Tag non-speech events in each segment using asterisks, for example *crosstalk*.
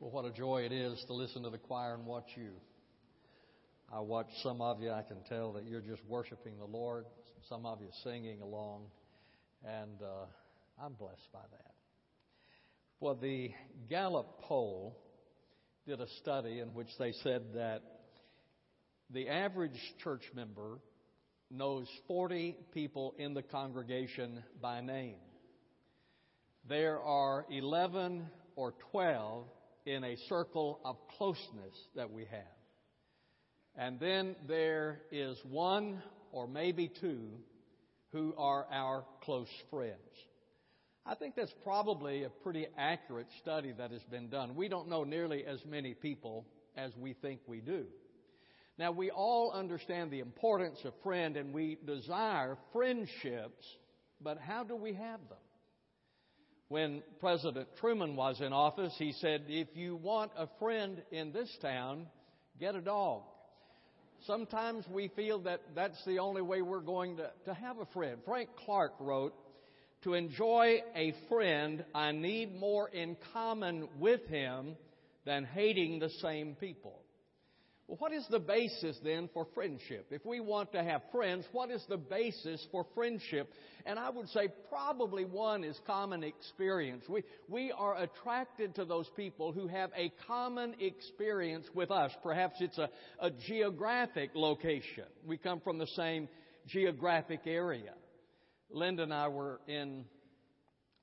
Well, what a joy it is to listen to the choir and watch you. I watch some of you, I can tell that you're just worshiping the Lord. Some of you singing along, and uh, I'm blessed by that. Well, the Gallup poll did a study in which they said that the average church member knows 40 people in the congregation by name. There are 11 or 12 in a circle of closeness that we have. And then there is one or maybe two who are our close friends. I think that's probably a pretty accurate study that has been done. We don't know nearly as many people as we think we do. Now, we all understand the importance of friend and we desire friendships, but how do we have them? When President Truman was in office, he said, if you want a friend in this town, get a dog. Sometimes we feel that that's the only way we're going to, to have a friend. Frank Clark wrote, to enjoy a friend, I need more in common with him than hating the same people. Well, what is the basis then for friendship? If we want to have friends, what is the basis for friendship? And I would say probably one is common experience. We, we are attracted to those people who have a common experience with us. Perhaps it's a, a geographic location. We come from the same geographic area. Linda and I were in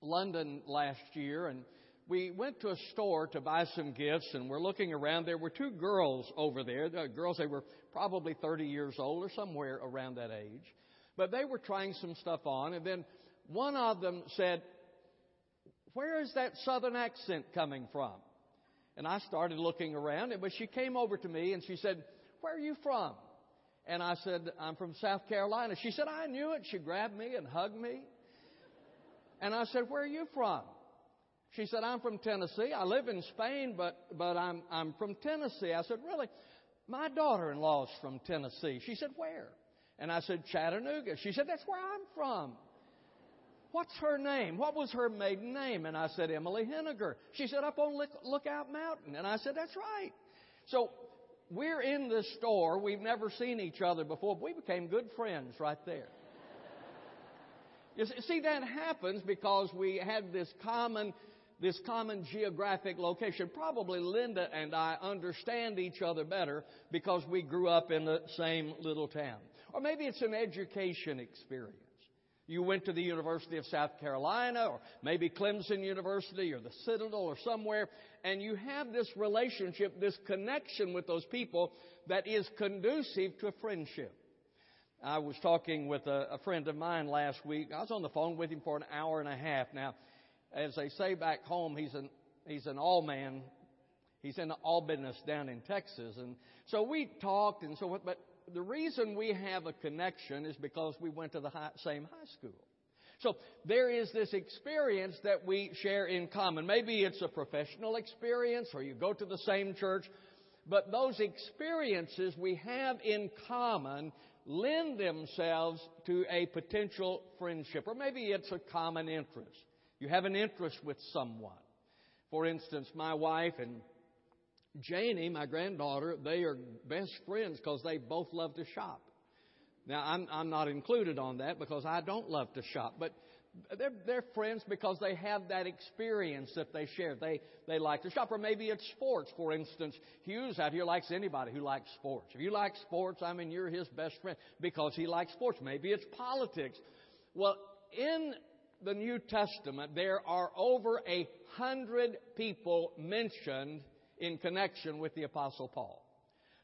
London last year and we went to a store to buy some gifts and we're looking around. There were two girls over there. The girls, they were probably 30 years old or somewhere around that age. But they were trying some stuff on and then one of them said, where is that southern accent coming from? And I started looking around, but she came over to me and she said, where are you from? And I said, I'm from South Carolina. She said, I knew it. She grabbed me and hugged me. And I said, where are you from? She said, I'm from Tennessee. I live in Spain, but, but I'm, I'm from Tennessee. I said, really? My daughter-in-law's from Tennessee. She said, where? And I said, Chattanooga. She said, that's where I'm from. What's her name? What was her maiden name? And I said, Emily Henniger. She said, up on Lookout Mountain. And I said, that's right. So we're in this store. We've never seen each other before. but We became good friends right there. *laughs* You see, that happens because we had this common this common geographic location. Probably Linda and I understand each other better because we grew up in the same little town. Or maybe it's an education experience. You went to the University of South Carolina or maybe Clemson University or the Citadel or somewhere and you have this relationship, this connection with those people that is conducive to friendship. I was talking with a, a friend of mine last week. I was on the phone with him for an hour and a half. Now, as they say back home, he's an he's an all man. He's in all business down in Texas, and so we talked and so. But the reason we have a connection is because we went to the high, same high school. So there is this experience that we share in common. Maybe it's a professional experience or you go to the same church, but those experiences we have in common lend themselves to a potential friendship, or maybe it's a common interest. You have an interest with someone. For instance, my wife and Janie, my granddaughter, they are best friends because they both love to shop. Now, I'm, I'm not included on that because I don't love to shop, but they're, they're friends because they have that experience that they share. They, they like to shop. Or maybe it's sports. For instance, Hughes out here likes anybody who likes sports. If you like sports, I mean, you're his best friend because he likes sports. Maybe it's politics. Well, in the New Testament, there are over a hundred people mentioned in connection with the Apostle Paul.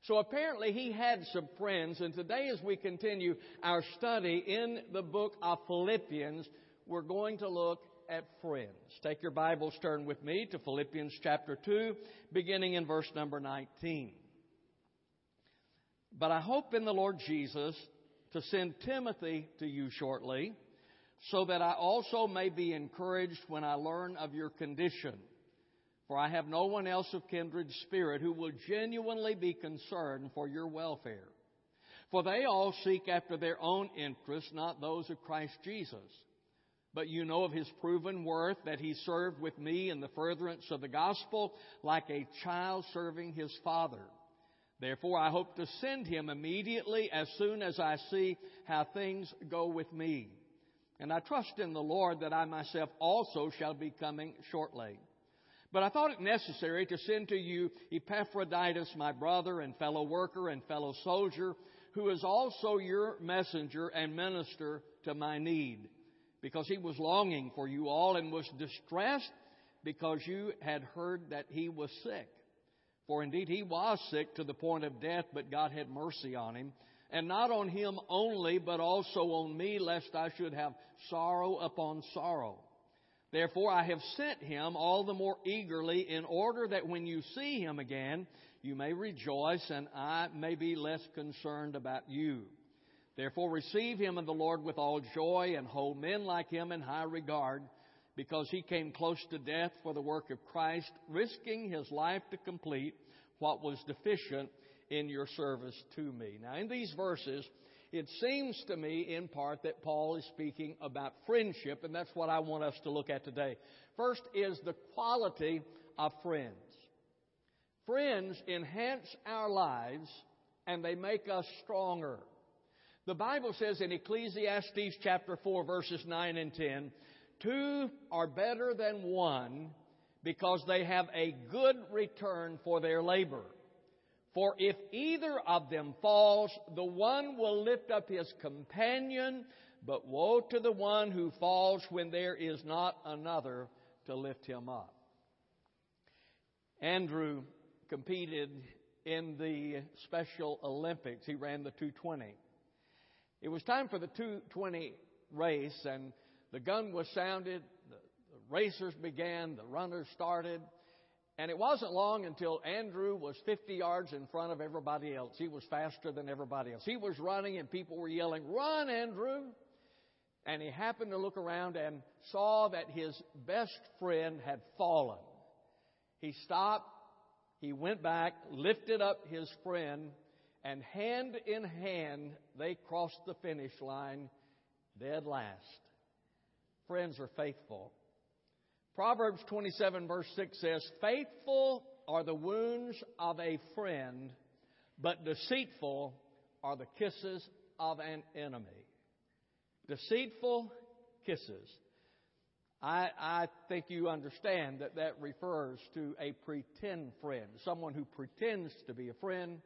So apparently he had some friends, and today as we continue our study in the book of Philippians, we're going to look at friends. Take your Bibles, turn with me to Philippians chapter 2, beginning in verse number 19. But I hope in the Lord Jesus to send Timothy to you shortly, so that I also may be encouraged when I learn of your condition. For I have no one else of kindred spirit who will genuinely be concerned for your welfare. For they all seek after their own interests, not those of Christ Jesus. But you know of his proven worth that he served with me in the furtherance of the gospel like a child serving his father. Therefore, I hope to send him immediately as soon as I see how things go with me. And I trust in the Lord that I myself also shall be coming shortly. But I thought it necessary to send to you Epaphroditus, my brother and fellow worker and fellow soldier, who is also your messenger and minister to my need, because he was longing for you all and was distressed because you had heard that he was sick. For indeed he was sick to the point of death, but God had mercy on him. And not on him only, but also on me, lest I should have sorrow upon sorrow. Therefore, I have sent him all the more eagerly in order that when you see him again, you may rejoice and I may be less concerned about you. Therefore, receive him in the Lord with all joy and hold men like him in high regard because he came close to death for the work of Christ, risking his life to complete what was deficient in your service to me. Now, in these verses, it seems to me, in part, that Paul is speaking about friendship, and that's what I want us to look at today. First is the quality of friends. Friends enhance our lives and they make us stronger. The Bible says in Ecclesiastes chapter 4 verses 9 and 10, two are better than one because they have a good return for their labor. For if either of them falls, the one will lift up his companion, but woe to the one who falls when there is not another to lift him up. Andrew competed in the Special Olympics. He ran the 220. It was time for the 220 race, and the gun was sounded, the, racers began, the runners started, and it wasn't long until Andrew was 50 yards in front of everybody else. He was faster than everybody else. He was running and people were yelling, Run, Andrew! And he happened to look around and saw that his best friend had fallen. He stopped, he went back, lifted up his friend, and hand in hand they crossed the finish line dead last. Friends are faithful. Proverbs 27 verse 6 says, Faithful are the wounds of a friend, but deceitful are the kisses of an enemy. Deceitful kisses. I, I think you understand that that refers to a pretend friend, someone who pretends to be a friend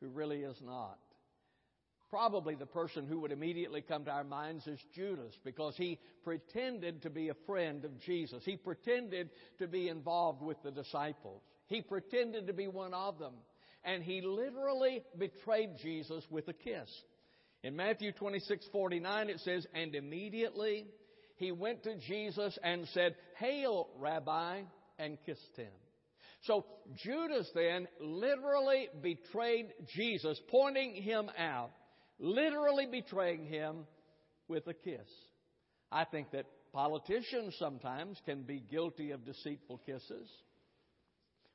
who really is not. Probably the person who would immediately come to our minds is Judas because he pretended to be a friend of Jesus. He pretended to be involved with the disciples. He pretended to be one of them. And he literally betrayed Jesus with a kiss. In Matthew 26, 49, it says, And immediately he went to Jesus and said, Hail, Rabbi, and kissed him. So Judas then literally betrayed Jesus, pointing him out literally betraying him with a kiss. I think that politicians sometimes can be guilty of deceitful kisses.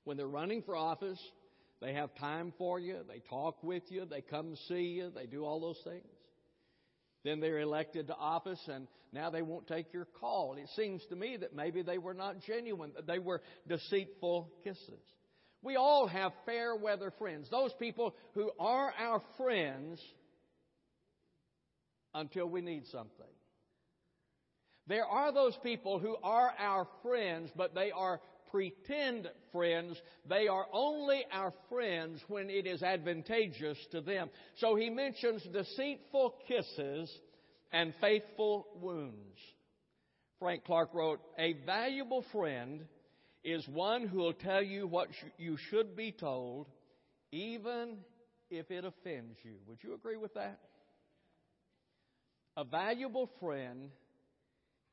When they're running for office, they have time for you, they talk with you, they come see you, they do all those things. Then they're elected to office and now they won't take your call. It seems to me that maybe they were not genuine, that they were deceitful kisses. We all have fair weather friends. Those people who are our friends until we need something. There are those people who are our friends, but they are pretend friends. They are only our friends when it is advantageous to them. So he mentions deceitful kisses and faithful wounds. Frank Clark wrote, A valuable friend is one who will tell you what you should be told, even if it offends you. Would you agree with that? A valuable friend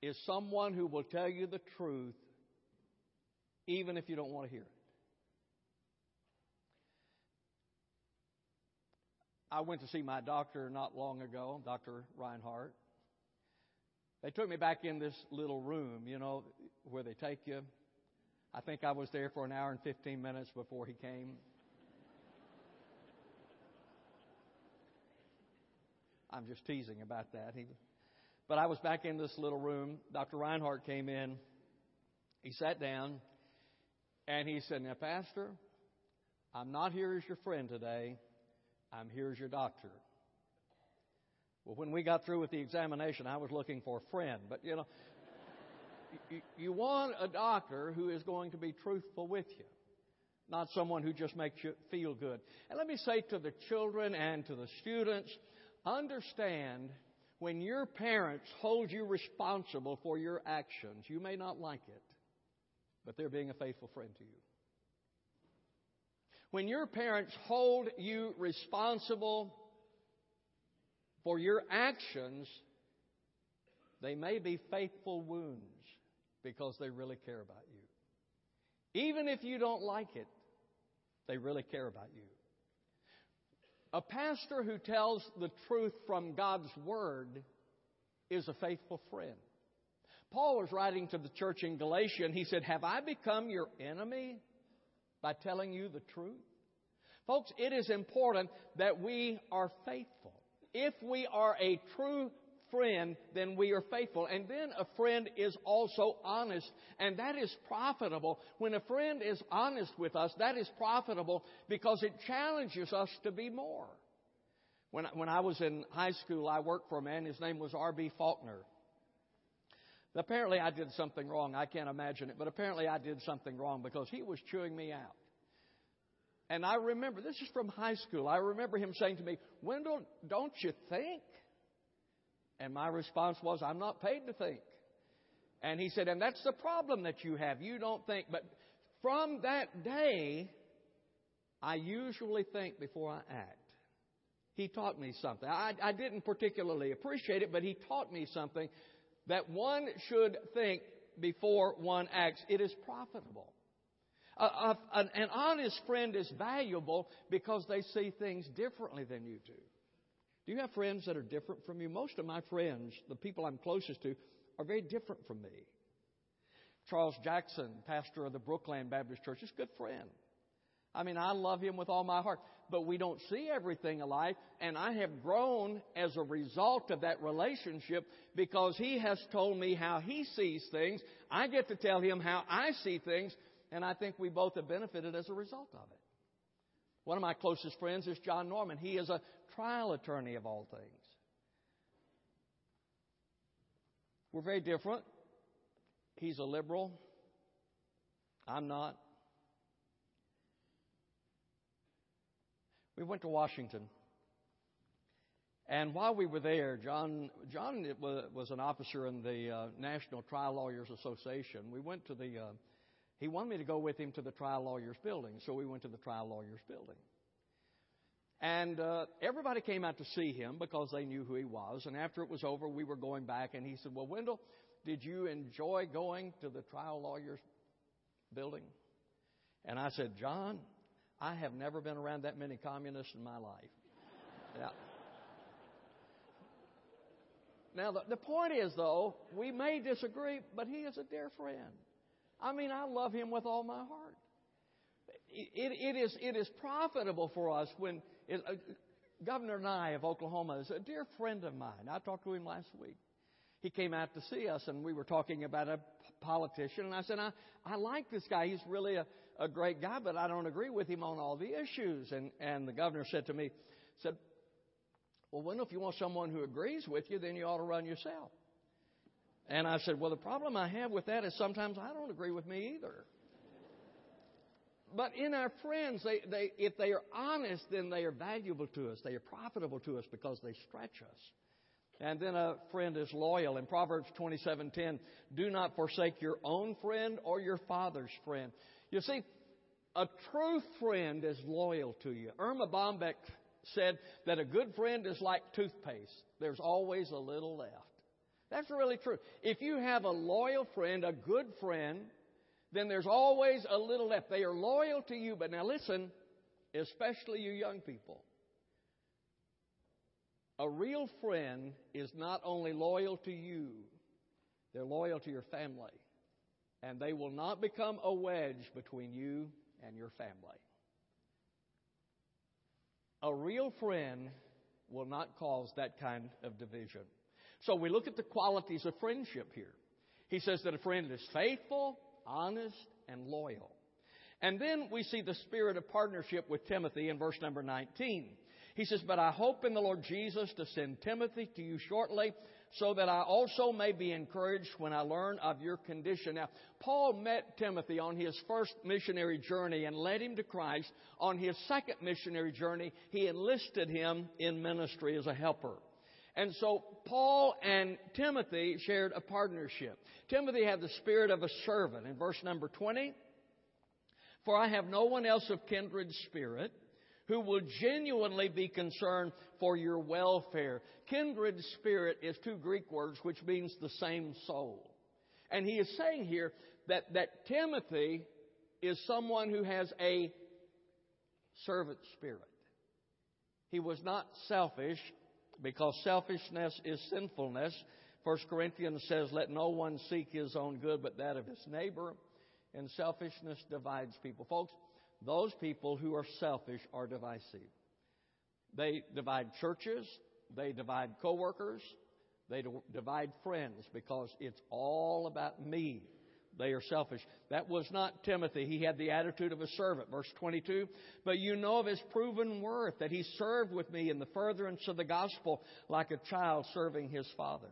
is someone who will tell you the truth even if you don't want to hear it. I went to see my doctor not long ago, Dr. Reinhardt. They took me back in this little room, you know, where they take you. I think I was there for an hour and 15 minutes before he came. I'm just teasing about that. He, But I was back in this little room. Dr. Reinhardt came in. He sat down and he said, Now, Pastor, I'm not here as your friend today. I'm here as your doctor. Well, when we got through with the examination, I was looking for a friend. But, you know, *laughs* you, you want a doctor who is going to be truthful with you, not someone who just makes you feel good. And let me say to the children and to the students, understand when your parents hold you responsible for your actions, you may not like it, but they're being a faithful friend to you. When your parents hold you responsible for your actions, they may be faithful wounds because they really care about you. Even if you don't like it, they really care about you. A pastor who tells the truth from God's Word is a faithful friend. Paul was writing to the church in Galatia and he said, Have I become your enemy by telling you the truth? Folks, it is important that we are faithful. If we are a true friend, then we are faithful. And then a friend is also honest, and that is profitable. When a friend is honest with us, that is profitable because it challenges us to be more. When, when I was in high school, I worked for a man, his name was R.B. Faulkner. Apparently, I did something wrong. I can't imagine it, but apparently, I did something wrong because he was chewing me out. And I remember, this is from high school, I remember him saying to me, Wendell, don't you think? And my response was, I'm not paid to think. And he said, and that's the problem that you have. You don't think. But from that day, I usually think before I act. He taught me something. I, I didn't particularly appreciate it, but he taught me something that one should think before one acts. It is profitable. an honest friend is valuable because they see things differently than you do. Do you have friends that are different from you? Most of my friends, the people I'm closest to, are very different from me. Charles Jackson, pastor of the Brookland Baptist Church, is a good friend. I mean, I love him with all my heart, but we don't see everything alike, and I have grown as a result of that relationship because he has told me how he sees things. I get to tell him how I see things, and I think we both have benefited as a result of it. One of my closest friends is John Norman. He is a trial attorney of all things. We're very different. He's a liberal. I'm not. We went to Washington. And while we were there, John, John was an officer in the uh, National Trial Lawyers Association. We went to the, uh, he wanted me to go with him to the trial lawyers building, so we went to the trial lawyers building. And uh, everybody came out to see him because they knew who he was. And after it was over, we were going back, and he said, Well, Wendell, did you enjoy going to the trial lawyers building? And I said, John, I have never been around that many communists in my life. *laughs* Yeah. Now, the, the point is, though, we may disagree, but he is a dear friend. I mean, I love him with all my heart. It, it, is, it is profitable for us when uh, Governor Nye of Oklahoma is a dear friend of mine. I talked to him last week. He came out to see us, and we were talking about a politician. And I said, I, I like this guy. He's really a, a great guy, but I don't agree with him on all the issues. And, and the governor said to me, said, Well, Wendell, if you want someone who agrees with you, then you ought to run yourself. And I said, Well, the problem I have with that is sometimes I don't agree with me either. But in our friends, they, they, if they are honest, then they are valuable to us. They are profitable to us because they stretch us. And then a friend is loyal. In Proverbs 27:10, do not forsake your own friend or your father's friend. You see, a true friend is loyal to you. Erma Bombeck said that a good friend is like toothpaste. There's always a little left. That's really true. If you have a loyal friend, a good friend, then there's always a little left. They are loyal to you, but now listen, especially you young people. A real friend is not only loyal to you, they're loyal to your family. And they will not become a wedge between you and your family. A real friend will not cause that kind of division. So we look at the qualities of friendship here. He says that a friend is faithful, honest, and loyal. And then we see the spirit of partnership with Timothy in verse number 19. He says, But I hope in the Lord Jesus to send Timothy to you shortly, so that I also may be encouraged when I learn of your condition. Now, Paul met Timothy on his first missionary journey and led him to Christ. On his second missionary journey, he enlisted him in ministry as a helper. And so Paul and Timothy shared a partnership. Timothy had the spirit of a servant. In verse number 20, for I have no one else of kindred spirit who will genuinely be concerned for your welfare. Kindred spirit is two Greek words which means the same soul. And he is saying here that, that Timothy is someone who has a servant spirit. He was not selfish because selfishness is sinfulness. 1 Corinthians says, Let no one seek his own good but that of his neighbor. And selfishness divides people. Folks, those people who are selfish are divisive. They divide churches, they divide coworkers, they divide friends because it's all about me. They are selfish. That was not Timothy. He had the attitude of a servant. Verse 22. But you know of his proven worth, that he served with me in the furtherance of the gospel like a child serving his father.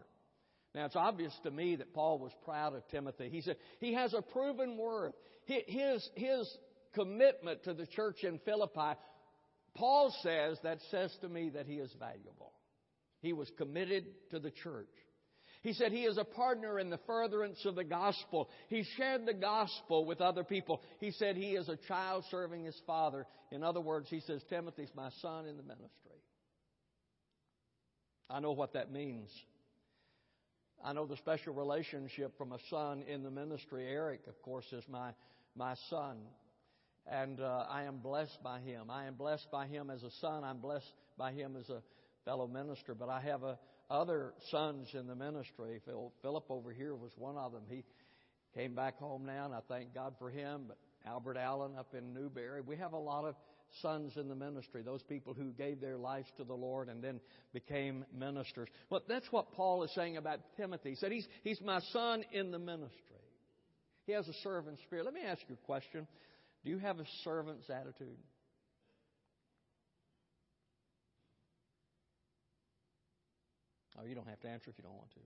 Now, it's obvious to me that Paul was proud of Timothy. He said, he has a proven worth. His, his commitment to the church in Philippi, Paul says that says to me that he is valuable. He was committed to the church. He said he is a partner in the furtherance of the gospel. He shared the gospel with other people. He said he is a child serving his father. In other words, he says, Timothy's my son in the ministry. I know what that means. I know the special relationship from a son in the ministry. Eric, of course, is my, my son and uh, I am blessed by him. I am blessed by him as a son. I'm blessed by him as a fellow minister. But I have a, other sons in the ministry. Philip over here was one of them. He came back home now, and I thank God for him. But Albert Allen up in Newberry. We have a lot of sons in the ministry, those people who gave their lives to the Lord and then became ministers. Well, that's what Paul is saying about Timothy. He said, He's, he's my son in the ministry. He has a servant spirit. Let me ask you a question. Do you have a servant's attitude? Oh, you don't have to answer if you don't want to.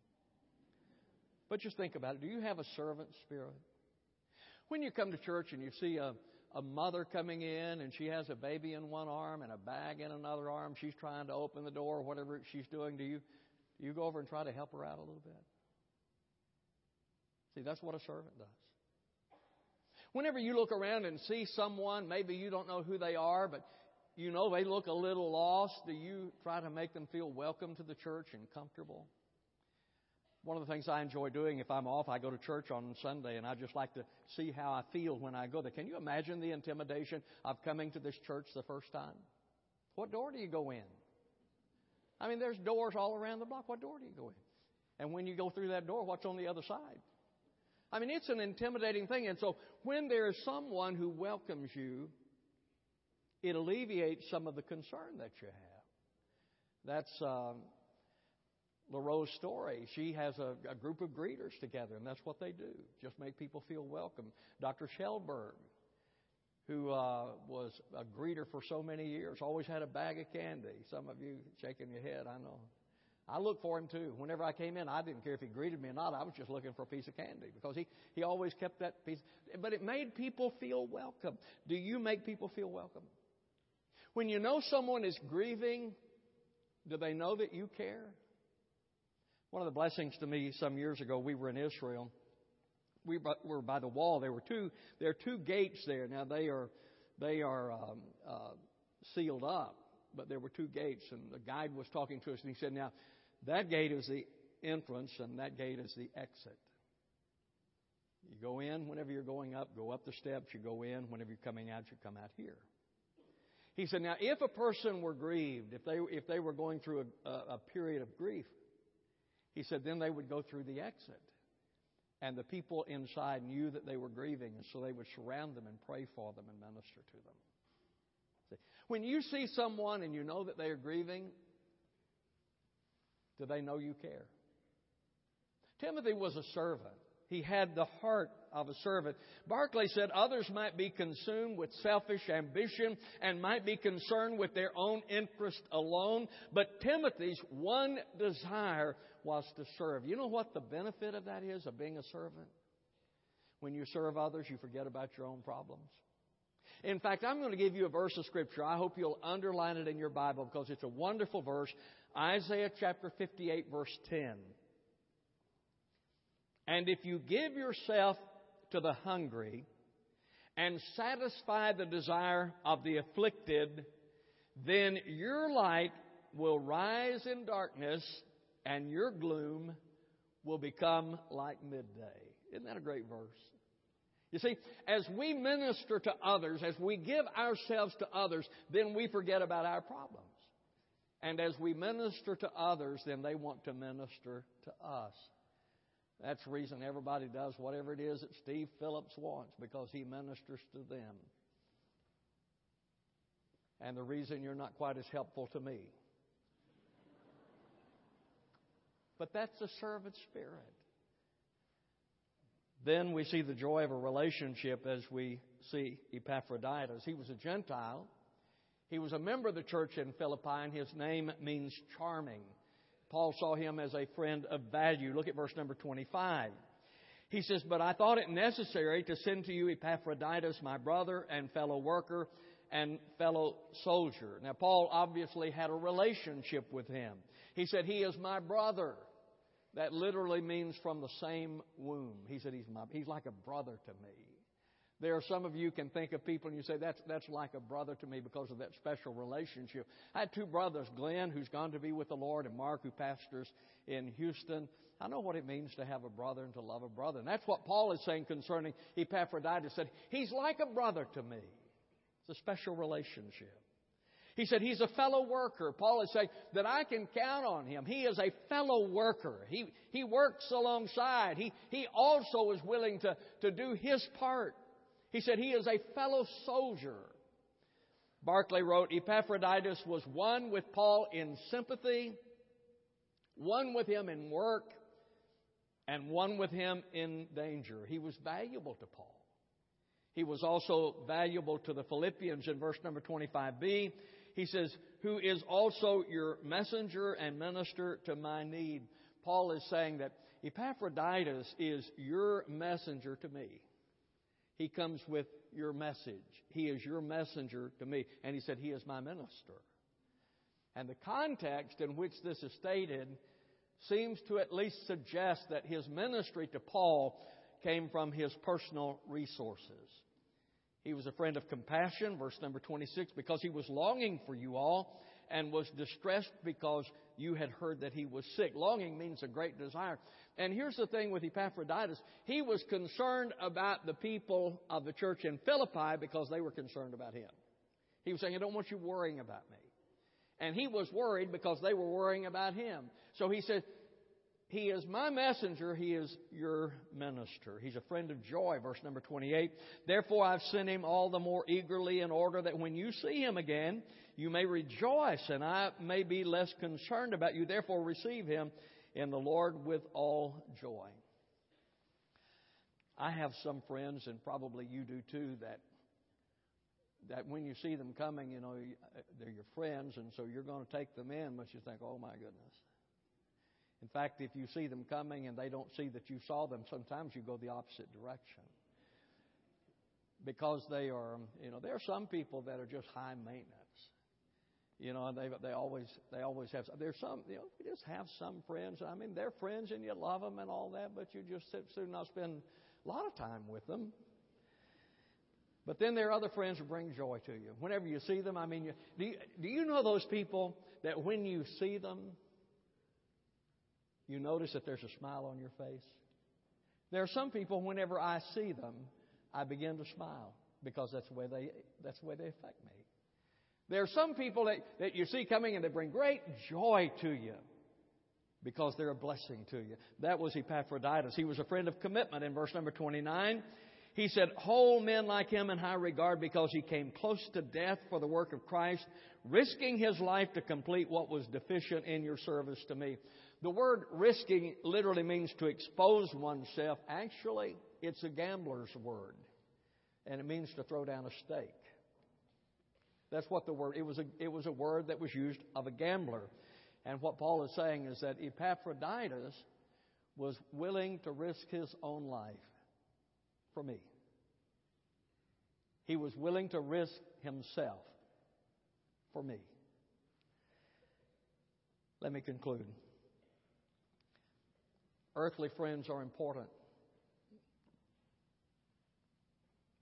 But just think about it. Do you have a servant spirit? When you come to church and you see a, a mother coming in and she has a baby in one arm and a bag in another arm, she's trying to open the door, or whatever she's doing, do you, do you go over and try to help her out a little bit? See, that's what a servant does. Whenever you look around and see someone, maybe you don't know who they are, but you know they look a little lost, do you try to make them feel welcome to the church and comfortable? One of the things I enjoy doing if I'm off, I go to church on Sunday and I just like to see how I feel when I go there. Can you imagine the intimidation of coming to this church the first time? What door do you go in? I mean, there's doors all around the block. What door do you go in? And when you go through that door, what's on the other side? I mean, it's an intimidating thing. And so when there is someone who welcomes you, it alleviates some of the concern that you have. That's um, story. She has a, a, group of greeters together, and that's what they do. Just make people feel welcome. Dr. Shellberg, who uh, was a greeter for so many years, always had a bag of candy. Some of you shaking your head, I know. I looked for him too. Whenever I came in, I didn't care if he greeted me or not. I was just looking for a piece of candy because he, he always kept that piece. But it made people feel welcome. Do you make people feel welcome? When you know someone is grieving, do they know that you care? One of the blessings to me some years ago, we were in Israel. We were by the wall. There were two. There are two gates there. Now they are they are um, uh, sealed up, but there were two gates, and the guide was talking to us, and he said, "Now that gate is the entrance, and that gate is the exit. You go in whenever you're going up, go up the steps, you go in. Whenever you're coming out, you come out here. He said, Now, if a person were grieved, if they, if they were going through a, a period of grief, he said, then they would go through the exit. And the people inside knew that they were grieving, and so they would surround them and pray for them and minister to them. See, when you see someone and you know that they are grieving, do they know you care? Timothy was a servant. He had the heart of a servant. Barclay said others might be consumed with selfish ambition and might be concerned with their own interest alone, but Timothy's one desire was to serve. You know what the benefit of that is, of being a servant? When you serve others, you forget about your own problems. In fact, I'm going to give you a verse of Scripture. I hope you'll underline it in your Bible because it's a wonderful verse. Isaiah chapter 58, verse 10. And if you give yourself to the hungry and satisfy the desire of the afflicted, then your light will rise in darkness and your gloom will become like midday. Isn't that a great verse? You see, as we minister to others, as we give ourselves to others, then we forget about our problems. And as we minister to others, then they want to minister to us. That's the reason everybody does whatever it is that Steve Phillips wants, because he ministers to them. And the reason you're not quite as helpful to me. But that's the servant spirit. Then we see the joy of a relationship as we see Epaphroditus. He was a Gentile. He was a member of the church in Philippi, and his name means charming. Paul saw him as a friend of value. Look at verse number 25. He says, But I thought it necessary to send to you Epaphroditus, my brother and fellow worker and fellow soldier. Now, Paul obviously had a relationship with him. He said, He is my brother. That literally means from the same womb. He said, He's, my, he's like a brother to me. There are some of you can think of people and you say, that's, that's like a brother to me because of that special relationship. I had two brothers, Glenn, who's gone to be with the Lord, and Mark, who pastors in Houston. I know what it means to have a brother and to love a brother. And that's what Paul is saying concerning Epaphroditus. Said, he's like a brother to me. It's a special relationship. He said he's a fellow worker. Paul is saying that I can count on him. He is a fellow worker. He, he works alongside. He, he also is willing to, to do his part. He said he is a fellow soldier. Barclay wrote, Epaphroditus was one with Paul in sympathy, one with him in work, and one with him in danger. He was valuable to Paul. He was also valuable to the Philippians in verse number 25b. He says, Who is also your messenger and minister to my need. Paul is saying that Epaphroditus is your messenger to me. He comes with your message. He is your messenger to me. And he said, He is my minister. And the context in which this is stated seems to at least suggest that his ministry to Paul came from his personal resources. He was a friend of compassion, verse number 26, because he was longing for you all and was distressed because you had heard that he was sick. Longing means a great desire. And here's the thing with Epaphroditus. He was concerned about the people of the church in Philippi because they were concerned about him. He was saying, I don't want you worrying about me. And he was worried because they were worrying about him. So he said, he is my messenger. He is your minister. He's a friend of joy. Verse number 28. Therefore I've sent him all the more eagerly in order that when you see him again, you may rejoice and I may be less concerned about you. Therefore receive him in the Lord with all joy. I have some friends, and probably you do too, that that when you see them coming, you know, uh, they're your friends, and so you're going to take them in, but you think, oh my goodness. In fact, if you see them coming and they don't see that you saw them, sometimes you go the opposite direction. Because they are, you know, there are some people that are just high maintenance. You know, they they always they always have. There's some, you know, you just have some friends. I mean, they're friends and you love them and all that, but you just sit soon not spend a lot of time with them. But then there are other friends who bring joy to you. Whenever you see them, I mean, you, do you, do you know those people that when you see them, you notice that there's a smile on your face. There are some people, whenever I see them, I begin to smile because that's the way they, that's the way they affect me. There are some people that, that you see coming and they bring great joy to you because they're a blessing to you. That was Epaphroditus. He was a friend of commitment in verse number 29. He said, Hold men like him in high regard because he came close to death for the work of Christ, risking his life to complete what was deficient in your service to me. The word risking literally means to expose oneself. Actually, it's a gambler's word, and it means to throw down a stake. That's what the word, it was a, it was a word that was used of a gambler. And what Paul is saying is that Epaphroditus was willing to risk his own life for me. He was willing to risk himself for me. Let me conclude. Earthly friends are important.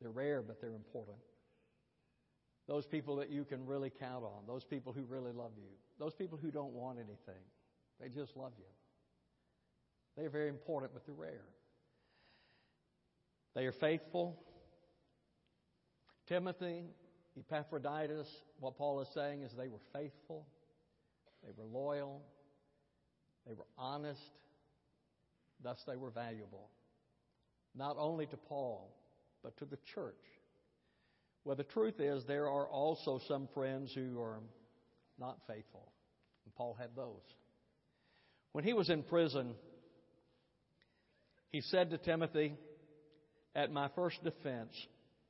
They're rare, but they're important. Those people that you can really count on, those people who really love you, those people who don't want anything, they just love you. They are very important, but they're rare. They are faithful. Timothy, Epaphroditus, what Paul is saying is they were faithful, they were loyal, they were honest, thus they were valuable. Not only to Paul, but to the church. Well, the truth is, there are also some friends who are not faithful. And Paul had those. When he was in prison, he said to Timothy, At my first defense,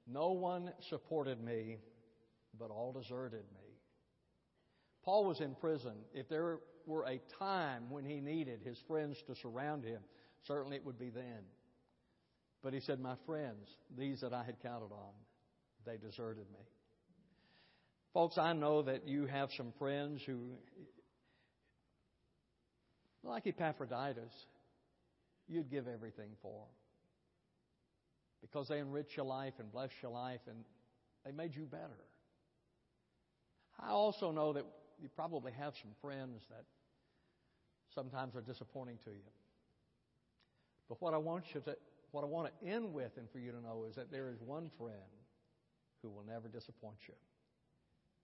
no one supported me, but all deserted me. Paul was in prison. If there were a time when he needed his friends to surround him, certainly it would be then. But he said, My friends, these that I had counted on, they deserted me. Folks, I know that you have some friends who, like Epaphroditus, you'd give everything for. Because they enrich your life and bless your life and they made you better. I also know that you probably have some friends that sometimes are disappointing to you. But what I want you to what I want to end with and for you to know is that there is one friend who will never disappoint you.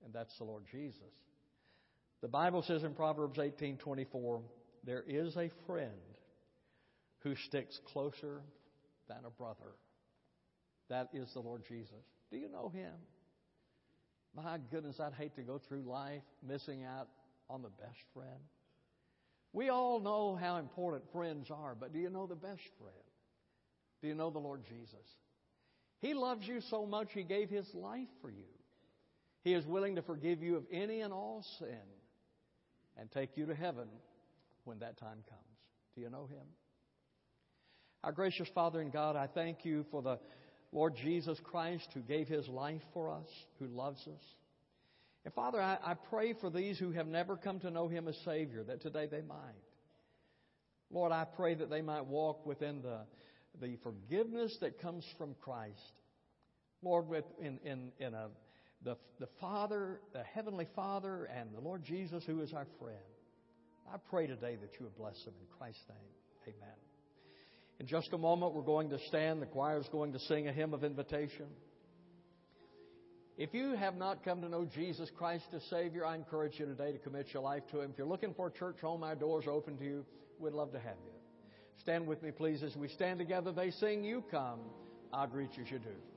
And that's the Lord Jesus. The Bible says in Proverbs 18:24, there is a friend who sticks closer than a brother. That is the Lord Jesus. Do you know him? My goodness, I'd hate to go through life missing out on the best friend. We all know how important friends are, but do you know the best friend? Do you know the Lord Jesus? He loves you so much, He gave His life for you. He is willing to forgive you of any and all sin and take you to heaven when that time comes. Do you know Him? Our gracious Father and God, I thank you for the Lord Jesus Christ who gave His life for us, who loves us. And Father, I, I pray for these who have never come to know Him as Savior that today they might. Lord, I pray that they might walk within the the forgiveness that comes from Christ. Lord, with in, in, in a, the, the Father, the Heavenly Father, and the Lord Jesus, who is our friend. I pray today that you would bless them in Christ's name. Amen. In just a moment, we're going to stand. The choir is going to sing a hymn of invitation. If you have not come to know Jesus Christ as Savior, I encourage you today to commit your life to Him. If you're looking for a church home, our doors are open to you. We'd love to have you. Stand with me, please, as we stand together. They sing, You come. I'll greet you as you do.